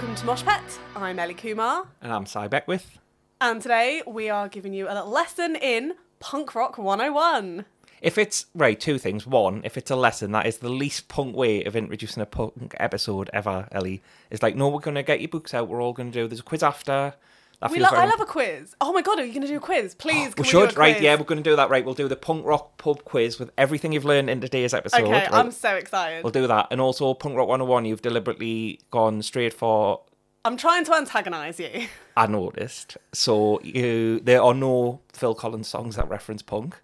welcome to Mosh Pet. I'm Ellie Kumar, And I'm Si Beckwith. and today we are giving you a little lesson in punk rock 101. If it's right, two things. One, if it's a lesson, that is the least punk way of introducing a punk episode ever, Ellie. It's like, no, we're gonna get your books out, we're all gonna do there's a quiz after. That We lo- I love a quiz. Oh my god, are you going to do a quiz? Please, we we, should, right? Yeah, we're gonna do that, right? We'll do the punk rock pub quiz with everything you've learned in today's episode. Okay, right? I'm so excited. We'll do that. And also Punk Rock 101, you've deliberately gone straight for I'm trying to antagonise you. I noticed. So you there are no Phil Collins songs that reference punk.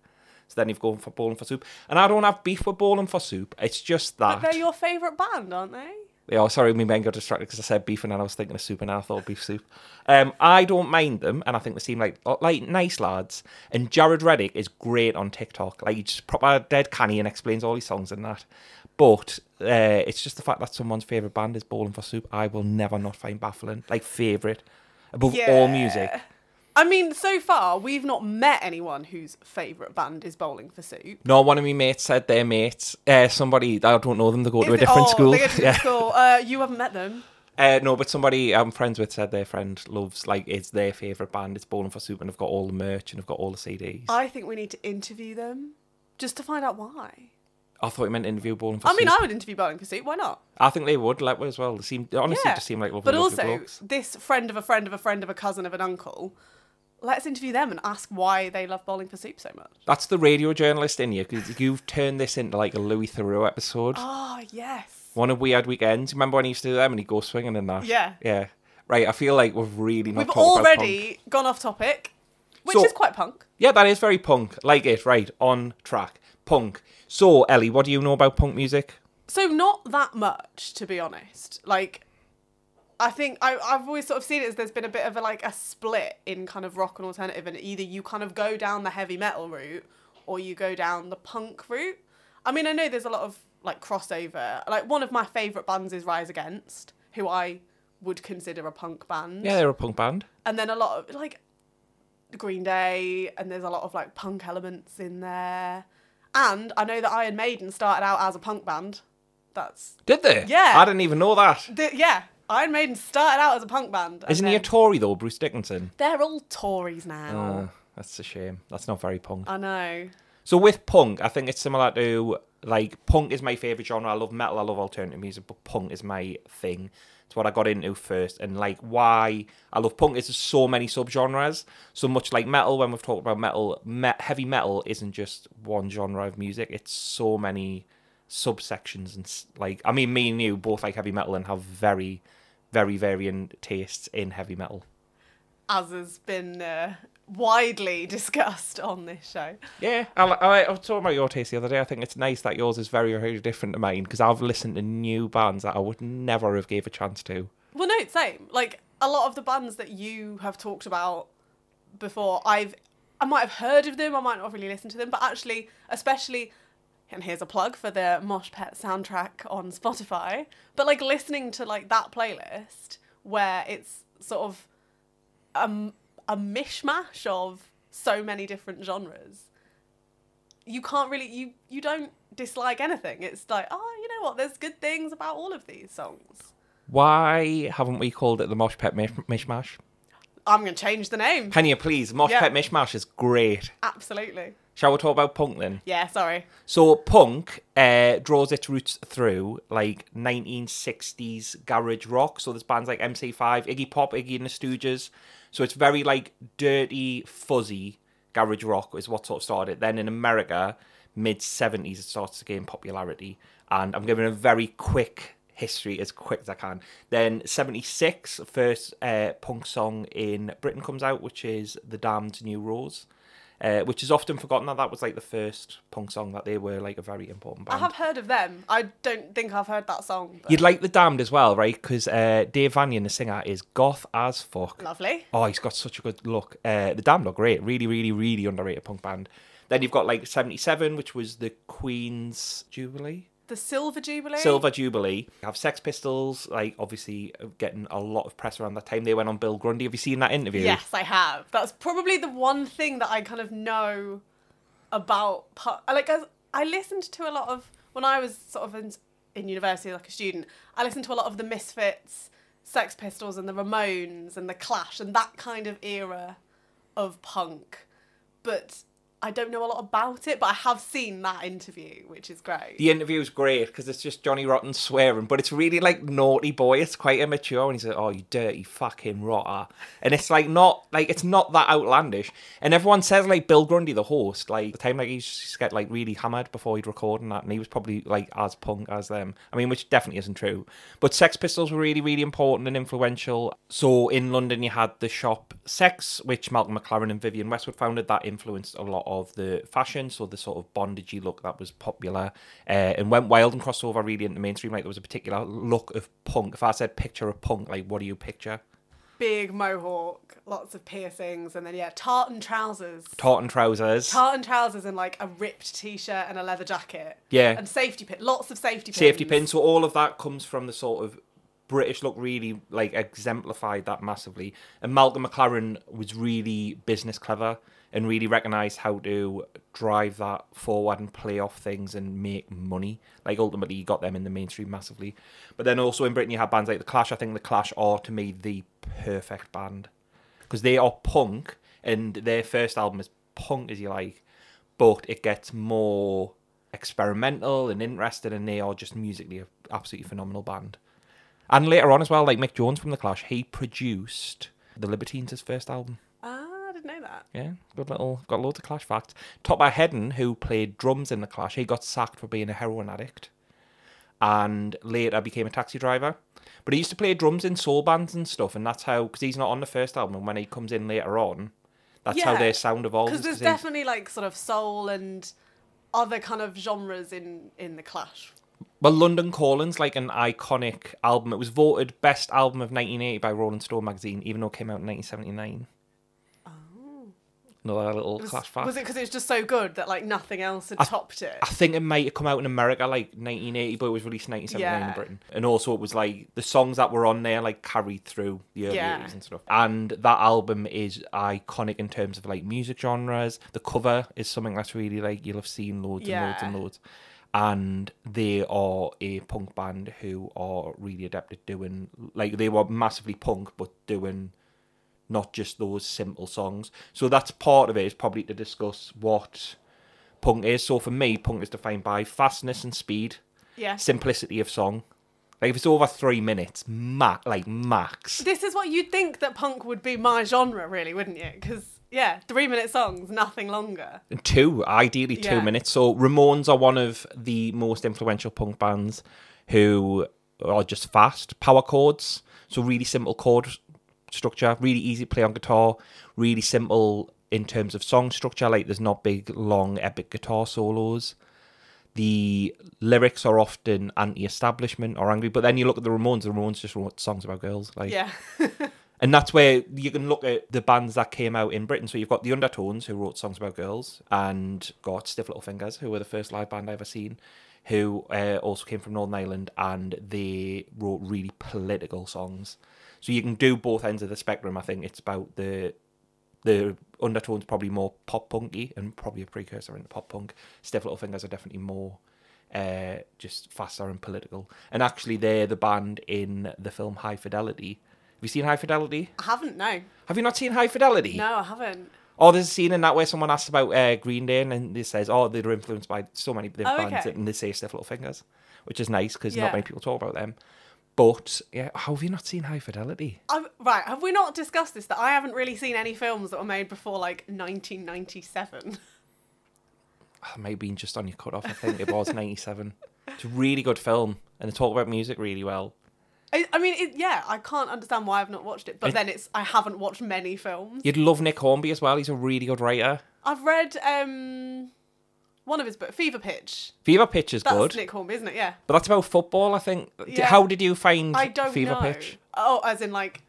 So then you've gone for Bowling for Soup. And I don't have beef with Bowling for Soup. It's just that. But they're your favourite band, aren't they? Yeah, sorry, me men got distracted because I said beef and then I was thinking of soup and I thought beef soup. Um, I don't mind them, and I think they seem like like nice lads. And Jaret Reddick is great on TikTok. Like he just proper dead canny and explains all his songs and that. But uh, it's just the fact that someone's favorite band is Bowling for Soup. I will never not find baffling. Like favorite above all music. I mean, so far, we've not met anyone whose favourite band is Bowling for Soup. No, one of my mates said their mates. Uh, somebody I don't know them. They go to Is a it- different oh, school. They go to yeah. school. Uh, you haven't met them. Uh, no, but somebody I'm friends with said their friend loves like it's their favorite band. It's Bowling for Soup, and they've got all the merch and they've got all the CDs. I, think we need to interview them just to find out why. I thought you meant interview Bowling for soup. I Soup. mean, I would interview Bowling for Soup. Why not? I think they would like as well. They seem they honestly yeah. just seem like lovely, but lovely also, blokes. this friend of a friend of a friend of a cousin of an uncle. Let's interview them and ask why they love Bowling for Soup so much. That's the radio journalist in you because you've turned this into like a Louis Theroux episode. Oh yes. One of Weird Weekends. Remember when he used to do them and he'd go swinging and that? Yeah. Yeah. Right. I feel like we've really not We've talked about punk. already gone off topic, which So- is quite punk. Yeah, that is very punk. Like it. Right on track. Punk. So Ellie, what do you know about punk music? So not that much, to be honest. Like, I think I, I've always sort of seen it as there's been a bit of a like a split in kind of rock and alternative, and either you kind of go down the heavy metal route or you go down the punk route. I mean, I know there's a lot of like crossover. Like one of my favorite bands is Rise Against, who I would consider a punk band. Yeah, they're a punk band. and then a lot of like Green Day, and there's a lot of like punk elements in there. And I know that Iron Maiden started out as a punk band. That's Did they? Yeah. I didn't even know that. the, yeah, Iron Maiden started out as a punk band. and Isn't he a Tory though, Bruce Dickinson? They're all Tories now. Uh, that's a shame. That's not very punk. I know. So with punk, I think it's similar to like punk is my favorite genre. I love metal, I love alternative music, but punk is my thing. It's what I got into first, and like why I love punk is there's so many subgenres. So much like metal, when we've talked about metal, me- heavy metal isn't just one genre of music. It's so many subsections, and s- like I mean, me and you both like heavy metal and have very, very varying tastes in heavy metal. As has been uh, widely discussed on this show. Yeah, I, I, I was talking about your taste the other day. I think it's nice that yours is very, very different to mine because I've listened to new bands that I would never have gave a chance to. Well, no, it's same. Like a lot of the bands that you have talked about before, I've I might have heard of them, I might not really listen to them, but actually, especially, and here's a plug for the Mosh Pet soundtrack on Spotify. But like listening to like that playlist where it's sort of a, a mishmash of so many different genres. You can't really you you don't dislike anything. It's like oh, you know what? There's good things about all of these songs. Why haven't we called it the Mosh Pet Mish- Mishmash? I'm gonna change the name. Can you please? Mosh Yeah. Pet Mishmash is great. Absolutely. Shall we talk about punk then? Yeah, sorry. So punk uh, draws its roots through like 1960s garage rock. So there's bands like MC5, Iggy Pop, Iggy and the Stooges. So it's very like dirty, fuzzy garage rock is what sort of started. it. Then in America, mid 70s, it starts to gain popularity. And I'm giving a very quick history as quick as I can. Then 76, first uh, punk song in Britain comes out, which is The Damned New Rose. Uh, which is often forgotten that that was like the first punk song that they were like a very important band. I have heard of them. I don't think I've heard that song. But You'd like the Damned as well, right? Because uh, Dave Vanian, the singer, is goth as fuck. lovely. Oh, he's got such a good look. Uh, the Damned are great. Really, really, really underrated punk band. Then you've got like 77, which was the Queen's Jubilee. The Silver Jubilee. Silver Jubilee. You have Sex Pistols, like obviously uh, getting a lot of press around that time. They went on Bill Grundy. Have you seen that interview? Yes, I have. That's probably the one thing that I kind of know about. Like, I listened to a lot of when I was sort of in, in university, like a student. I listened to a lot of the Misfits, Sex Pistols and the Ramones and the Clash and that kind of era of punk. But I don't know a lot about it, but I have seen that interview, which is great. The interview is great because it's just Johnny Rotten swearing, but it's really like naughty boy. It's quite immature, and he's like, "Oh, you dirty fucking rotter," and it's like not like it's not that outlandish. And everyone says like Bill Grundy, the host, like the time like he used to get like really hammered before he'd record and that, and he was probably like as punk as them. I mean, which definitely isn't true. But Sex Pistols were really, really important and influential. So in London, you had the shop Sex, which Malcolm McLaren and Vivienne Westwood founded. That influenced a lot of the fashion, so the sort of bondagey look that was popular, uh, and went wild and crossed over really into mainstream. Like there was a particular look of punk. If I said picture of punk, like what do you picture? Big mohawk, lots of piercings, and then yeah, tartan trousers. Tartan trousers, Tartan trousers and like a ripped t-shirt and a leather jacket. Yeah. And safety pin, lots of safety pins. safety pins. So all of that comes from the sort of British look. Really like exemplified that massively. And Malcolm McLaren was really business clever and really recognize how to drive that forward and play off things and make money. Like ultimately, you got them in the mainstream massively. But then also in Britain, you have bands like the Clash. I think the Clash are to me the perfect band because they are punk, and their first album is punk as you like, but it gets more experimental and interesting, and they are just musically an absolutely phenomenal band. And later on as well, like Mick Jones from the Clash, he produced the Libertines' first album. Didn't know that. Yeah, good little got loads of Clash facts. Topper Headon, who played drums in the Clash, he got sacked for being a heroin addict, and later became a taxi driver. But he used to play drums in soul bands and stuff, and that's how because he's not on the first album. And when he comes in later on, that's how Yeah, their sound evolves. Because there's 'cause he's- definitely like sort of soul and other kind of genres in in the Clash. Well, London Calling's like an iconic album. It was voted best album of 1980 by Rolling Stone magazine, even though it came out in 1979. Another little. Was, clash fact. was it because it was just so good that like nothing else had I- topped it? I think it might have come out in America like 1980, but it was released in 1979 in Britain. And also, it was like the songs that were on there like carried through the early Yeah. 80s and stuff. And that album is iconic in terms of like music genres. The cover is something that's really like you'll have seen loads and loads and loads. And they are a punk band who are really adept at doing like they were massively punk, but doing not just those simple songs. So that's part of it is probably to discuss what punk is. So for me, punk is defined by fastness and speed, yeah. simplicity of song. Like if it's over three minutes, ma- like max. This is what you'd think that punk would be my genre, really, wouldn't you? Because yeah, three minute songs, nothing longer. Two, ideally two Yeah. minutes. So Ramones are one of the most influential punk bands who are just fast power chords. So really simple chord structure, really easy to play on guitar, really simple in terms of song structure. Like there's not big, long, epic guitar solos. The lyrics are often anti-establishment or angry, but then you look at the Ramones. The Ramones just wrote songs about girls. Like Yeah. and that's where you can look at the bands that came out in Britain. So you've got the Undertones, who wrote songs about girls, and got Stiff Little Fingers, who were the first live band I ever seen, who uh, also came from Northern Ireland, and they wrote really political songs. So you can do both ends of the spectrum. I think it's about the the Undertones probably more pop punky and probably a precursor into pop punk. Stiff Little Fingers are definitely more uh, just faster and political. And actually, they're the band in the film High Fidelity. Have you seen High Fidelity? I haven't, no. Have you not seen High Fidelity? No, I haven't. Oh, there's a scene in that where someone asks about uh, Green Day and they says, oh, they were influenced by so many different Oh, bands, okay. and they say Stiff Little Fingers, which is nice because Yeah. not many people talk about them. But yeah, how have you not seen High Fidelity? I've, right, have we not discussed this? That I haven't really seen any films that were made before like 1997. I might have been just on your cut off. I think it was '97. It's a really good film, and they talk about music really well. I, I mean, it, yeah, I can't understand why I've not watched it, but It- then it's I haven't watched many films. You'd love Nick Hornby as well. He's a really good writer. I've read um one of his books, Fever Pitch. Fever Pitch is That's good, Nick Hornby, isn't it? Yeah. but that's about football. I think. D- Yeah. How did you find I don't Fever know. Pitch? Oh, as in like,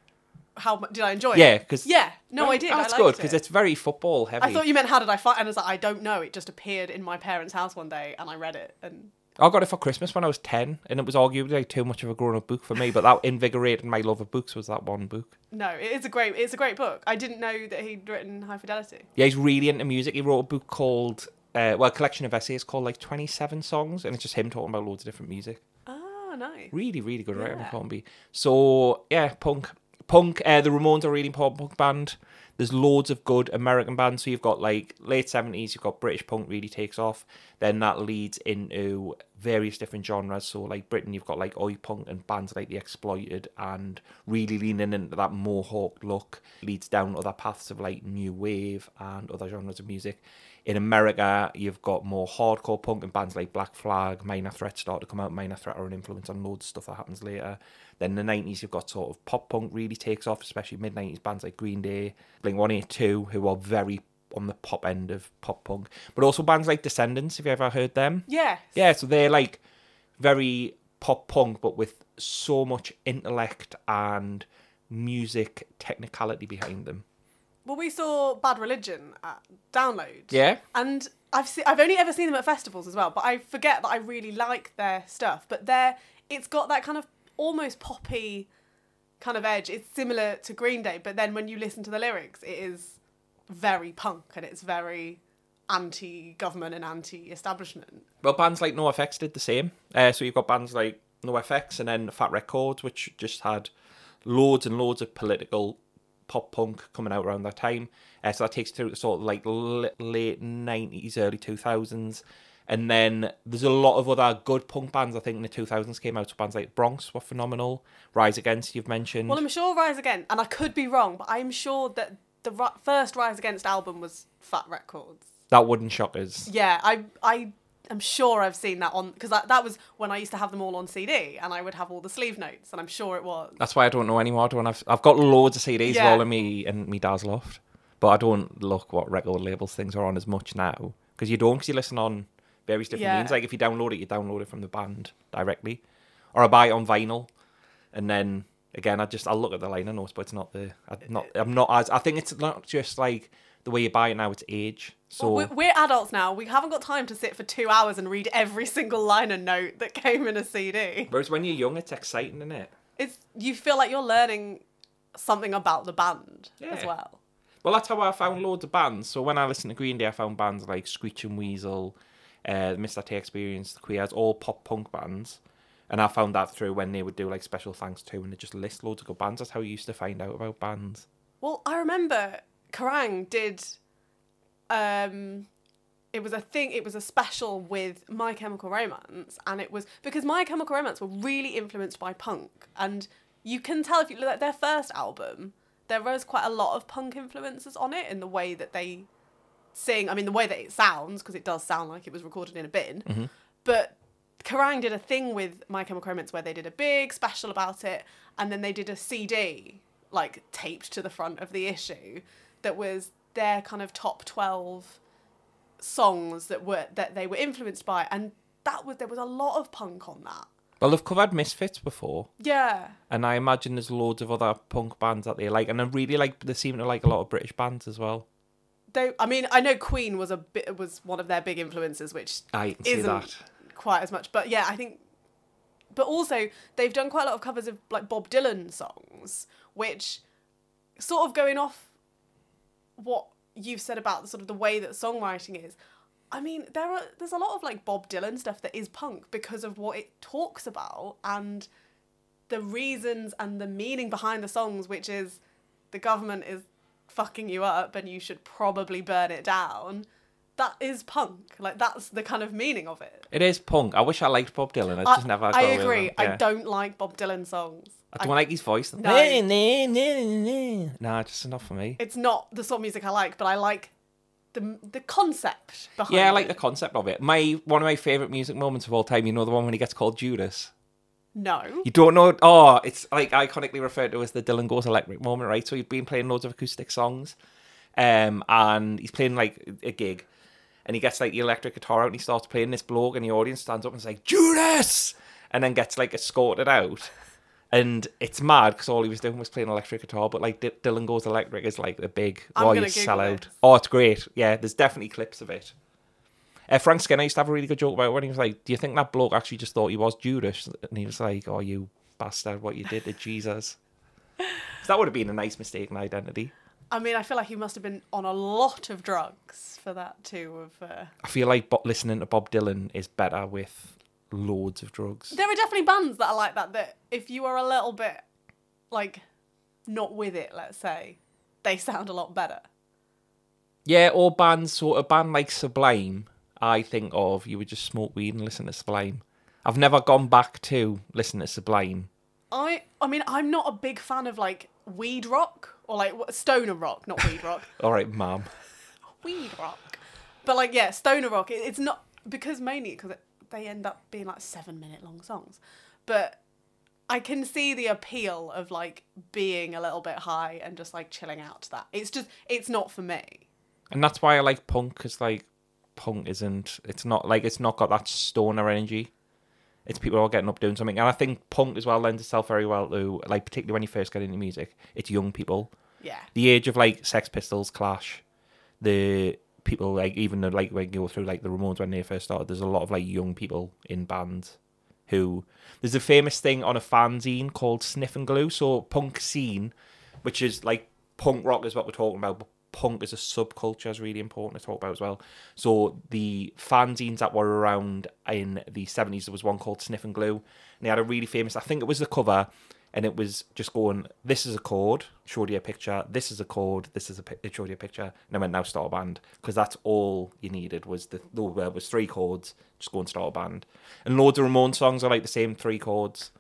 how mu- did I enjoy it? Yeah, because Yeah. No, I did. That's I good because it. it's very football heavy. I thought you meant how did I find? And I was like, I don't know. It just appeared in my parents' house one day, and I read it. And I got it for Christmas when I was 10, and it was arguably like too much of a grown up book for me, but that invigorated my love of books was that one book. no, it is a great. It's a great book. I didn't know that he'd written High Fidelity. Yeah, he's really into music. He wrote a book called, uh, well, a collection of essays called like 27 Songs, and it's just him talking about loads of different music. Ah, nice. Really, really good writer, Yeah. Hornby. So yeah, punk, punk. Uh, the Ramones are a really important punk band. There's loads of good American bands. So you've got like late seventies. You've got British punk really takes off. Then that leads into various different genres. So like Britain, you've got like oi punk and bands like the Exploited, and really leaning into that Mohawk look leads down other paths of like new wave and other genres of music. In America, you've got more hardcore punk and bands like Black Flag, Minor Threat start to come out. Minor Threat are an influence on loads of stuff that happens later. Then in the 90s, you've got sort of pop punk really takes off, especially mid 90s bands like Green Day, Blink 182, who are very on the pop end of pop punk. But also bands like Descendents, have you ever heard them? Yeah. Yeah, so they're like very pop punk, but with so much intellect and music technicality behind them. Well, we saw Bad Religion at Download. Yeah? And I've se- I've only ever seen them at festivals as well, but I forget that I really like their stuff. But they're it's got that kind of almost poppy kind of edge. It's similar to Green Day, but then when you listen to the lyrics, it is very punk and it's very anti-government and anti-establishment. Well, bands like NoFX did the same. Uh, so you've got bands like NoFX and then Fat Records, which just had loads and loads of political pop punk coming out around that time. Uh, so that takes through to sort of like l- late 90s, early 2000s. And then there's a lot of other good punk bands, I think, in the 2000s came out. So bands like Bronx were phenomenal. Rise Against, you've mentioned. Well, I'm sure Rise Against, and I could be wrong, but I'm sure that the first Rise Against album was Fat Records. that wouldn't shock us. Yeah, I I am sure I've seen that on because that, that was when I used to have them all on CD and I would have all the sleeve notes and I'm sure it was. That's why I don't know anymore. I don't have, I've got loads of CDs Yeah. all in me and me dad's loft, but I don't look what record labels things are on as much now because you don't because you listen on various different Yeah. means. Like if you download it, you download it from the band directly, or I buy it on vinyl, and then again I just I look at the liner notes, but it's not the I'm not I'm not as I think it's not just like the way you buy it now. It's age. So Well, we're, we're adults now. We haven't got time to sit for two hours and read every single liner note that came in a CD. whereas when you're young, it's exciting, isn't it? It's you feel like you're learning something about the band as well. Well, that's how I found loads of bands. So when I listened to Green Day, I found bands like Screeching Weasel, uh, Mr. T Experience, The Queers, all pop punk bands. And I found that through when they would do like special thanks too, and they just list loads of good bands. That's how you used to find out about bands. Well, I remember Kerrang did. Um, it was a thing. It was a special with My Chemical Romance, and it was because My Chemical Romance were really influenced by punk, and you can tell if you look at their first album, there was quite a lot of punk influences on it in the way that they sing. I mean, the way that it sounds, because it does sound like it was recorded in a bin. But Kerrang did a thing with My Chemical Romance where they did a big special about it, and then they did a CD like taped to the front of the issue that was their kind of top twelve songs that were that they were influenced by, and that was there was a lot of punk on that. Well, they've covered Misfits before, Yeah, and I imagine there's loads of other punk bands that they like, and I really like. They seem to like a lot of British bands as well. they. I mean, I know Queen was a bit was one of their big influences, which I isn't that. quite as much. But yeah, I think. But also, they've done quite a lot of covers of like Bob Dylan songs, which sort of going off what you've said about the sort of the way that songwriting is. I mean, there are there's a lot of like Bob Dylan stuff that is punk because of what it talks about and the reasons and the meaning behind the songs, which is the government is fucking you up and you should probably burn it down. That is punk. Like that's the kind of meaning of it. It is punk. I wish I liked Bob Dylan. I just never. I got away with agree. him. I don't like Bob Dylan songs. I don't like his voice. No. Nah, just enough for me. It's not the sort of music I like, but I like the the concept behind Yeah, I it. like the concept of it. My one of my favorite music moments of all time. You know the one when he gets called Judas. No. You don't know? Oh, it's like iconically referred to as the Dylan Goes Electric moment, right? So he'd been playing loads of acoustic songs, um, and he's playing like a gig, and he gets like the electric guitar out and he starts playing this bloke, and the audience stands up and is like Judas, and then gets like escorted out. And it's mad because all he was doing was playing electric guitar, but like D- Dylan Goes Electric is like a big I'm why gonna Google sell out. this. Oh, it's great. Yeah, there's definitely clips of it. Uh, Frank Skinner used to have a really good joke about it when he was like, "Do you think that bloke actually just thought he was Judas?" And he was like, "Oh, you bastard! What you did to Jesus." so that would have been a nice mistaken identity. I mean, I feel like he must have been on a lot of drugs for that too. have. Uh... I feel like Bo- listening to Bob Dylan is better with loads of drugs. There are definitely bands that are like that. That if you are a little bit like not with it, let's say, they sound a lot better. Yeah, or bands, sort of band like Sublime. I think of you would just smoke weed and listen to Sublime. I've never gone back to listen to Sublime. I I mean I'm not a big fan of like weed rock or like stoner rock, not weed rock. All right, ma'am. weed rock. But like yeah, stoner rock. It, it's not because mainly because they end up being like seven minute long songs. But I can see the appeal of like being a little bit high and just like chilling out to that. It's just it's not for me. And that's why I like punk, because like punk isn't. It's not like it's not got that stoner energy. It's people all getting up doing something, and I think punk as well lends itself very well to like particularly when you first get into music. It's young people. Yeah. the age of like Sex Pistols, Clash, the people like even the, like when you go through like the Ramones when they first started, there's a lot of like young people in bands who there's a famous thing on a fanzine called Sniffin' Glue. So punk scene, which is like punk rock is what we're talking about, but punk as a subculture is really important to talk about as well. So the fanzines that were around in the 70s, there was one called Sniffin' Glue, and they had a really famous. I think it was the cover and it was just going, this is a chord, showed you a picture, this is a chord, this is a it showed you a picture, and I went, now start a band, because that's all you needed was the, there was three chords, just go and start a band. And loads of Ramon songs are like the same three chords,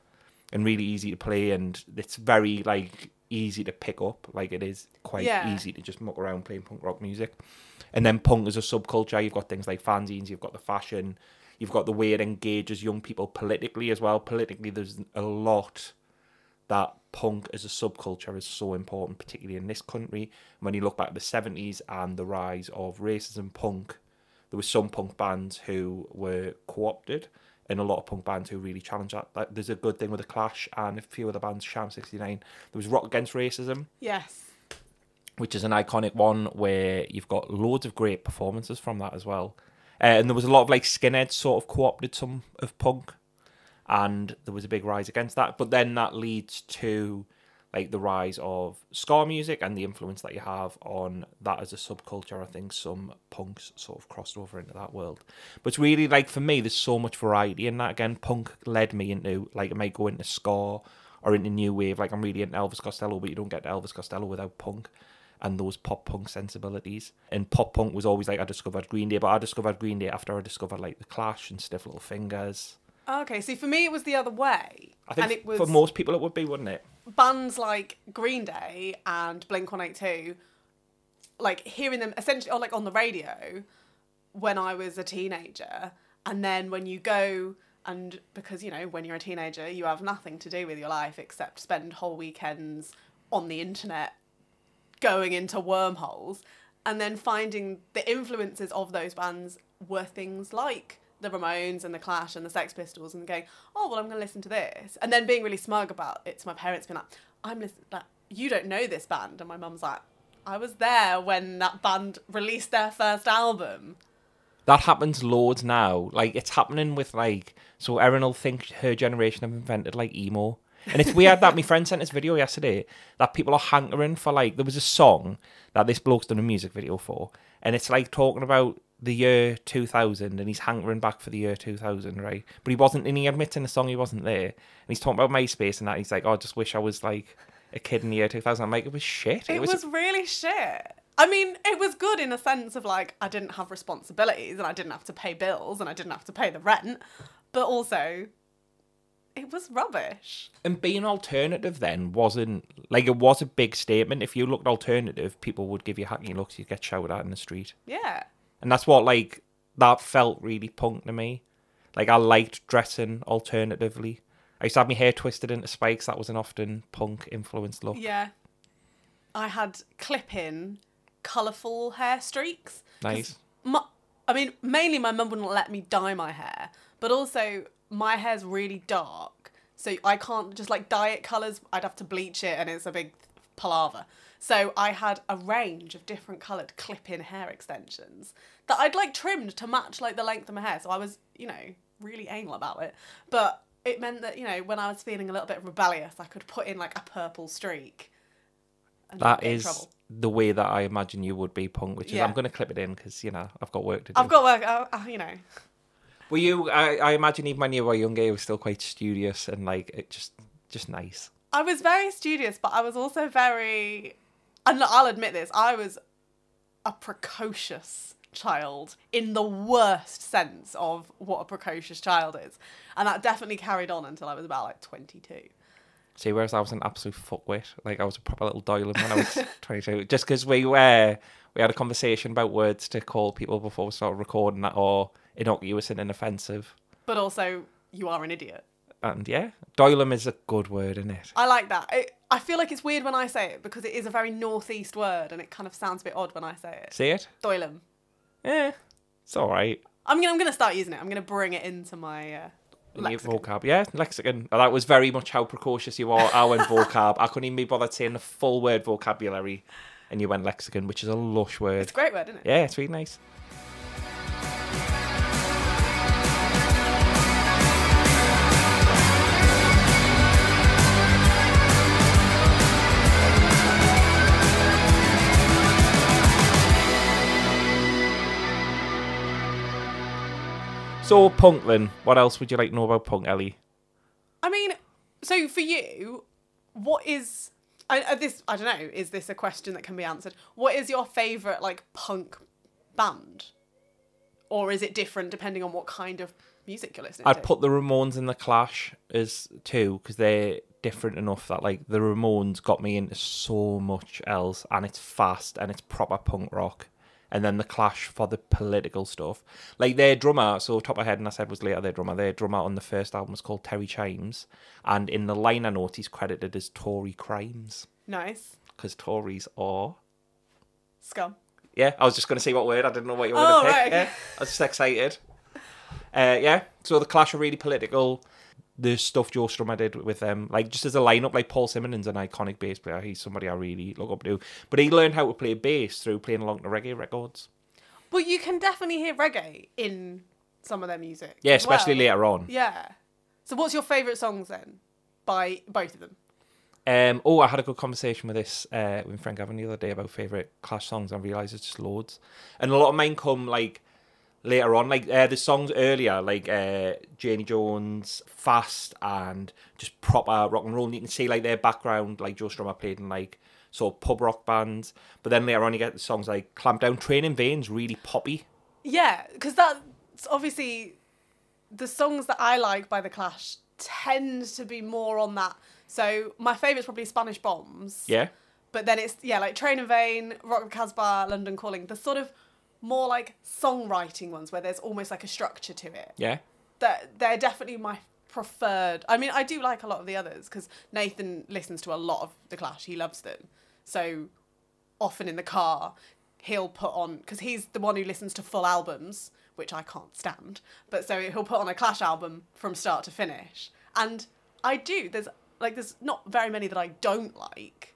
and really easy to play, and it's very like easy to pick up, like it is quite Yeah. easy to just muck around playing punk rock music. And then punk as a subculture, you've got things like fanzines, you've got the fashion, you've got the way it engages young people politically as well. Politically, there's a lot that punk as a subculture is so important, particularly in this country. When you look back at the 70s and the rise of racism punk, there were some punk bands who were co opted and a lot of punk bands who really challenged that. Like, there's a good thing with The Clash and a few other bands, Sham 69. There was Rock Against Racism, Yes. which is an iconic one where you've got loads of great performances from that as well. Uh, and there was a lot of like skinheads sort of co opted some of punk and there was a big rise against that. But then that leads to like the rise of ska music and the influence that you have on that as a subculture. I think some punks sort of crossed over into that world. But it's really like for me, there's so much variety in that. Again, punk led me into like I might go into ska or into new wave. Like I'm really into Elvis Costello, but you don't get Elvis Costello without punk and those pop punk sensibilities. And pop punk was always like I discovered Green Day, but I discovered Green Day after I discovered like the Clash and Stiff Little Fingers. Okay. See, for me, it was the other way, I think and it was for most people it would be, wouldn't it? bands like Green Day and Blink One Eight Two, like hearing them essentially, or like on the radio, when I was a teenager, and then when you go and because you know when you're a teenager, you have nothing to do with your life except spend whole weekends on the internet, going into wormholes, and then finding the influences of those bands were things like the Ramones and the Clash and the Sex Pistols, and going, oh well, I'm going to listen to this, and then being really smug about it to my parents, being like, I'm listening, like, you don't know this band, and my mum's like, I was there when that band released their first album. That happens loads now. Like it's happening with like so Erin will think her generation have invented like emo. And it's weird that my friend sent this video yesterday that people are hankering for like there was a song that this bloke's done a music video for, and it's like talking about the year 2000 and he's hankering back for the year 2000 right but he wasn't and he admits in the song he wasn't there and he's talking about myspace and that he's like oh i just wish i was like a kid in the year 2000 i'm like it was shit It, was, really shit. I mean, it was good in a sense of like I didn't have responsibilities and I didn't have to pay bills and I didn't have to pay the rent, but also it was rubbish. And being alternative then wasn't like it was a big statement. If you looked alternative, people would give you hacky looks. You'd get shouted at in the street, Yeah. And that's what like that felt really punk to me. Like I liked dressing alternatively. I used to have my hair twisted into spikes. That was an often punk influenced look. Yeah. I had clip in colourful hair streaks. Nice. My, I mean, mainly my mum wouldn't let me dye my hair, but also my hair's really dark, so I can't just like dye it colours. I'd have to bleach it, and it's a big palaver. So I had a range of different coloured clip-in hair extensions that I'd like trimmed to match like the length of my hair. So I was, you know, really anal about it, but it meant that you know when I was feeling a little bit rebellious, I could put in like a purple streak. That is the way that I imagine you would be punk. Which is Yeah. I'm going to clip it in because you know I've got work to do. I've got work. You know, Were you? I, I imagine even when you were younger, you were still quite studious and like it just just nice. I was very studious, but I was also very, and I'll admit this, I was a precocious child in the worst sense of what a precocious child is. And that definitely carried on until I was about like 22. See, whereas I was an absolute fuckwit, like I was a proper little Doylem when I was 22, just because we were we had a conversation about words to call people before we started recording that or innocuous and inoffensive. But also, you are an idiot. And yeah, Doylem is a good word, isn't it? I like that. It, I feel like it's weird when I say it because it is a very northeast word and it kind of sounds a bit odd when I say it. See it? Doylem. Yeah, it's all right. I'm gonna, I'm gonna start using it. I'm gonna bring it into my uh, lexicon. vocab, yeah, lexicon. That was very much how precocious you are. I went vocab. I couldn't even be bothered saying the full word vocabulary, and you went lexicon, which is a lush word. It's a great word, isn't it? Yeah, it's really nice. So, punk then. What else would you like to know about punk, Ellie? I mean, so for you, what is I, this? I don't know. Is this a question that can be answered? What is your favorite like punk band, or is it different depending on what kind of music you're listening I'd to? put the Ramones and the Clash as two because they're different enough that like the Ramones got me into so much else, and it's fast and it's proper punk rock. And then the Clash for the political stuff, like their drummer. So top of head, and I said was later their drummer. Their drummer on the first album was called Terry Chimes, and in the liner note he's credited as Tory Crimes nice because Tories are. scum. Yeah, I was just going to say what word. I didn't know what you were Oh, going to pick. right, okay. Yeah, I was just excited. Uh, yeah, so the Clash are really political. The stuff Joe Strummer did with them, like just as a lineup, like Paul Simonon's an iconic bass player. He's somebody I really look up to. But he learned how to play bass through playing along to reggae records. But you can definitely hear reggae in some of their music. Yeah, especially well. later on. Yeah. So what's your favourite songs then? By both of them. Um, oh, I had a good conversation with this uh, with Frank Gavin the other day about favourite Clash songs. I realised it's just loads, and a lot of mine come like later on. Like uh, the songs earlier, like uh, Janie Jones, Fast, and just proper rock and roll. And you can see like their background, like Joe Strummer played in like sort of pub rock bands. But then later on, you get the songs like Clamp Down, Train in Vain's really poppy. Yeah, because that's obviously the songs that I like by The Clash tend to be more on that. So my favourite's probably Spanish Bombs. Yeah, But then it's, yeah, like Train in Vain, Rock the Casbah, London Calling. The sort of more like songwriting ones where there's almost like a structure to it. yeah. That they're definitely my preferred. I mean, I do like a lot of the others because Nathan listens to a lot of The Clash. He loves them. So often in the car, he'll put on because he's the one who listens to full albums, which I can't stand. But so he'll put on a Clash album from start to finish, and I do. There's like there's not very many that I don't like,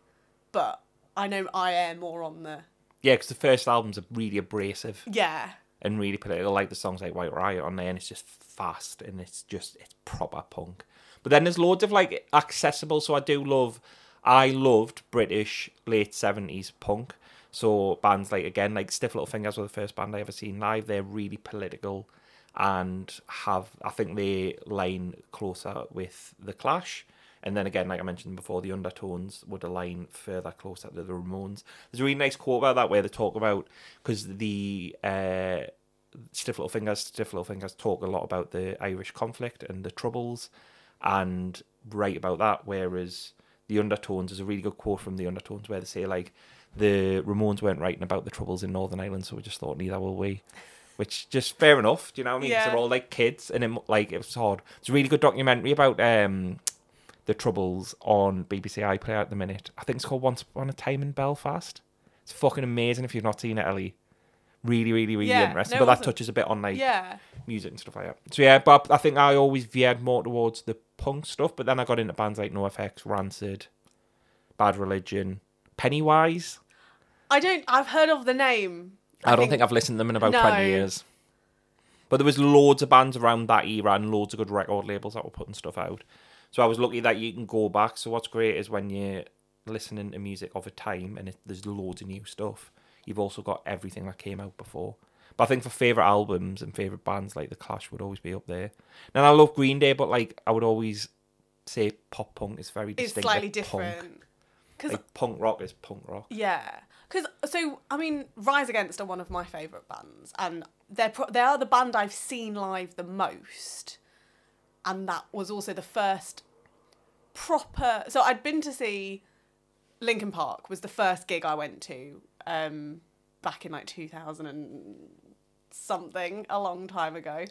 but I know I am more on the Yeah, because the first albums are really abrasive. yeah. and really political. Like the songs like White Riot on there, and it's just fast and it's just it's proper punk. But then there's loads of like accessible. So I do love, I loved British late seventies punk. So bands like again like Stiff Little Fingers were the first band I ever seen live. They're really political and have I think they line closer with the Clash. And then again, like I mentioned before, the undertones would align further closer to the Ramones. There's a really nice quote about that where they talk about because the uh, Stiff Little Fingers, Stiff Little Fingers talk a lot about the Irish conflict and the troubles, and write about that. Whereas the Undertones is a really good quote from the Undertones where they say like the Ramones weren't writing about the troubles in Northern Ireland, so we just thought neither will we. Which just fair enough, do you know what I mean? Yeah. they're all like kids, and it, like it was hard. It's a really good documentary about um the troubles on BBC iPlayer at the minute. I think it's called Once Upon a Time in Belfast. It's fucking amazing if you've not seen it, Ellie. Really, really, really Yeah, interesting. no, but that touches a bit on like Yeah. music and stuff like that. So yeah, but I think I always veered more towards the punk stuff. But then I got into bands like NoFX, Rancid, Bad Religion, Pennywise. I don't. I've heard of the name. I, don't think I've listened to them in about No. twenty years. But there was loads of bands around that era and loads of good record labels that were putting stuff out. So I was lucky that you can go back. So what's great is when you're listening to music of a time and it, there's loads of new stuff. You've also got everything that came out before. But I think for favorite albums and favorite bands, like the Clash would always be up there. And I love Green Day, but like I would always say pop punk is very It's slightly different. Punk. Because Like punk rock is punk rock. Yeah, because so I mean, Rise Against are one of my favourite bands, and they're pro- they are the band I've seen live the most, and that was also the first proper. So I'd been to see Linkin Park was the first gig I went to um, back in like two thousand and something, a long time ago.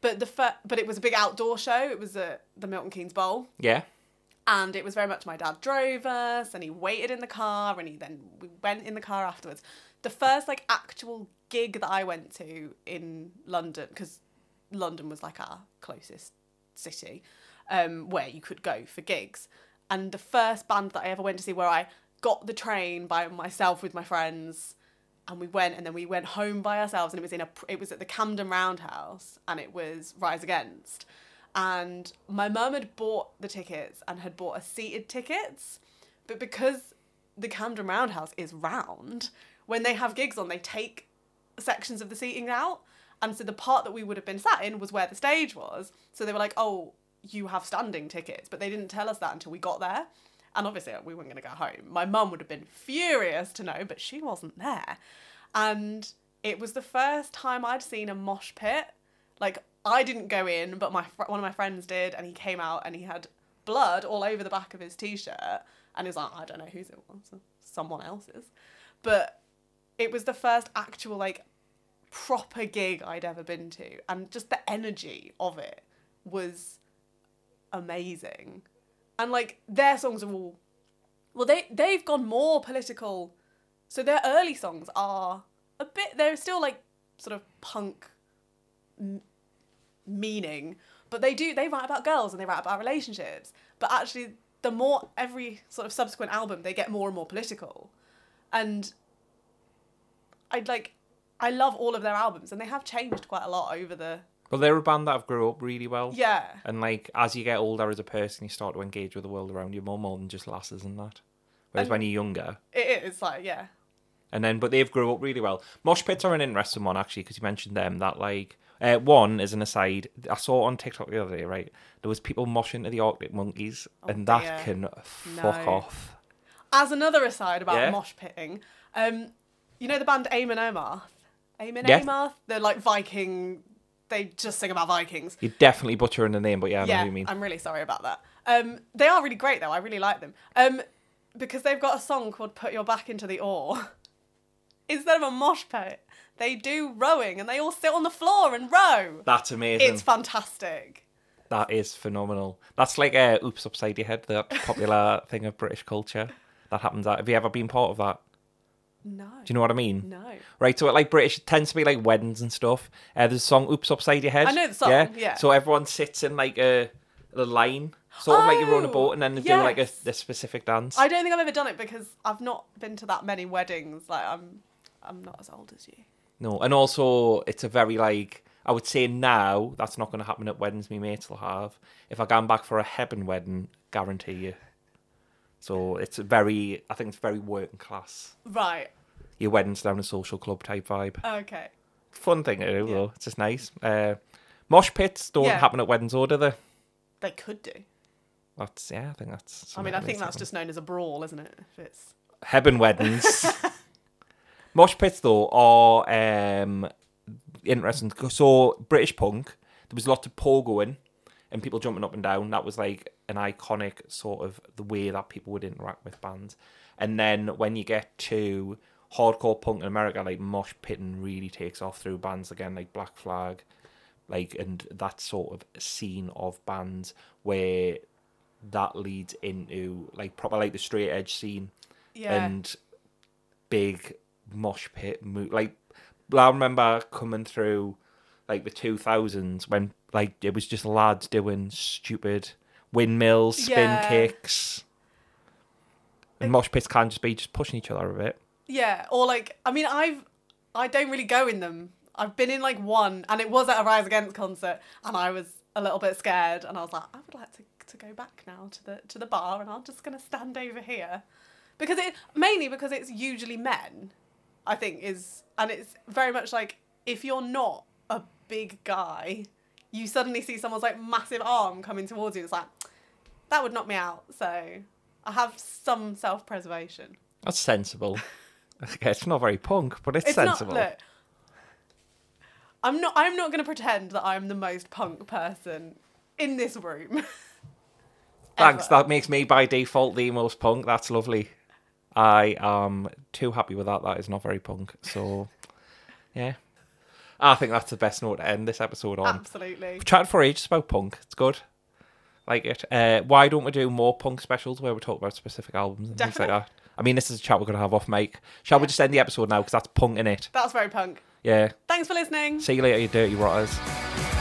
But the fir- but it was a big outdoor show. It was at the Milton Keynes Bowl Yeah. and it was very much my dad drove us and he waited in the car and he then we went in the car afterwards the first like actual gig that i went to in london because london was like our closest city um, where you could go for gigs. And the first band that i ever went to see where i got the train by myself with my friends and we went and then we went home by ourselves and it was in a it was at the Camden Roundhouse and it was Rise Against. And my mum had bought the tickets and had bought a seated tickets but because the Camden Roundhouse is round when they have gigs on they take sections of the seating out and so the part that we would have been sat in was where the stage was. So they were like oh you have standing tickets. But they didn't tell us that until we got there. And obviously we weren't going to go home. My mum would have been furious to know but she wasn't there. And it was the first time i'd seen a mosh pit. Like i didn't go in but my fr- one of my friends did and he came out and he had blood all over the back of his t-shirt. And he was like i don't know whose it was. Someone else's. But it was the first actual like proper gig I'd ever been to, and just the energy of it was amazing. And like their songs are all, well, they they've gone more political. So their early songs are a bit. They're still like sort of punk m- meaning, but they do they write about girls and they write about relationships. But actually, the more every sort of subsequent album, they get more and more political, and I'd like I love all of their albums, and they have changed quite a lot over the But they're a band that have grew up really well. yeah. And like as you get older as a person, you start to engage with the world around you more, more than just lasses and that. Whereas And- when you're younger, It is like yeah, and then but they've grew up really well. Mosh pits are an interesting one actually because you mentioned them. That like uh, one is an aside, I saw on TikTok the other day. Right, there was people moshing to the Arctic Monkeys, and that Oh, dear. can fuck No. off. As another aside about Yeah. mosh pitting, um, you know the band Eamon Omarth? Eamon Yeah. They're like Viking. They just sing about Vikings. You're definitely butchering the name, but yeah, I know yeah, who you mean. I'm really sorry about that. Um, they are really great though. I really like them. Um, because they've got a song called "Put Your Back into the Oar." Instead of a mosh pit, they do rowing, and they all sit on the floor and row. That's amazing. It's fantastic. That is phenomenal. That's like a oops upside your head, that popular thing of British culture that happens. At, have you ever been part of that? No. Do you know what I mean? No. Right, so it, like British it tends to be like weddings and stuff. Uh, there's a song "Oops Upside Your Head." I know the song, yeah. yeah. So everyone sits in like a, a line, sort of like you're on a boat, and then they do like a, a specific dance. I don't think I've ever done it because I've not been to that many weddings. Like I'm, I'm not as old as you. No, and also it's a very like I would say now that's not going to happen at weddings. Me mates will have. If I gone back for a Hebburn wedding, guarantee you. So it's a very, I think it's very working class. Right. Your wedding's down a social club type vibe. Okay. Fun thing to do Yeah. though. It's just nice. Uh, mosh pits don't Yeah. happen at weddings, or do they? They could do. That's yeah. I think that's. I mean, I think that's just known as a brawl, isn't it? If it's Hebburn weddings. Mosh pits though are um, interesting. So British punk, there was lots of pogoing and people jumping up and down. That was like an iconic sort of the way that people would interact with bands. And then when you get to hardcore punk in America, like mosh pitting really takes off through bands again, like Black Flag, like and that sort of scene of bands where that leads into like proper like the straight edge scene yeah. and big mosh pit mo- like I remember coming through like the 2000s when like it was just lads doing stupid windmills spin Yeah. kicks and mosh pits can just be just pushing each other a bit Yeah, or like I mean, I've I don't really go in them. I've been in like one, and it was at a Rise Against concert, and I was a little bit scared, and I was like, I would like to to go back now to the to the bar, and I'm just gonna stand over here, because it mainly because it's usually men, I think is, and it's very much like if you're not a big guy, you suddenly see someone's like massive arm coming towards you. It's like that would knock me out. So I have some self preservation. That's sensible. okay, it's not very punk, but it's, It's sensible. not look. I'm not I'm not gonna pretend that I'm the most punk person in this room. Thanks. That makes me by default the most punk. That's lovely. I am too happy with that. That is not very punk. So, yeah. I think that's the best note to end this episode on. Absolutely. We've chatted for ages about punk. It's good. Like it. Uh, why don't we do more punk specials where we talk about specific albums and things like that? I mean, this is a chat we're going to have off mic. Shall we just end the episode now? Because that's punk in it. That's very punk. Yeah. Thanks for listening. See you later, you dirty rotters.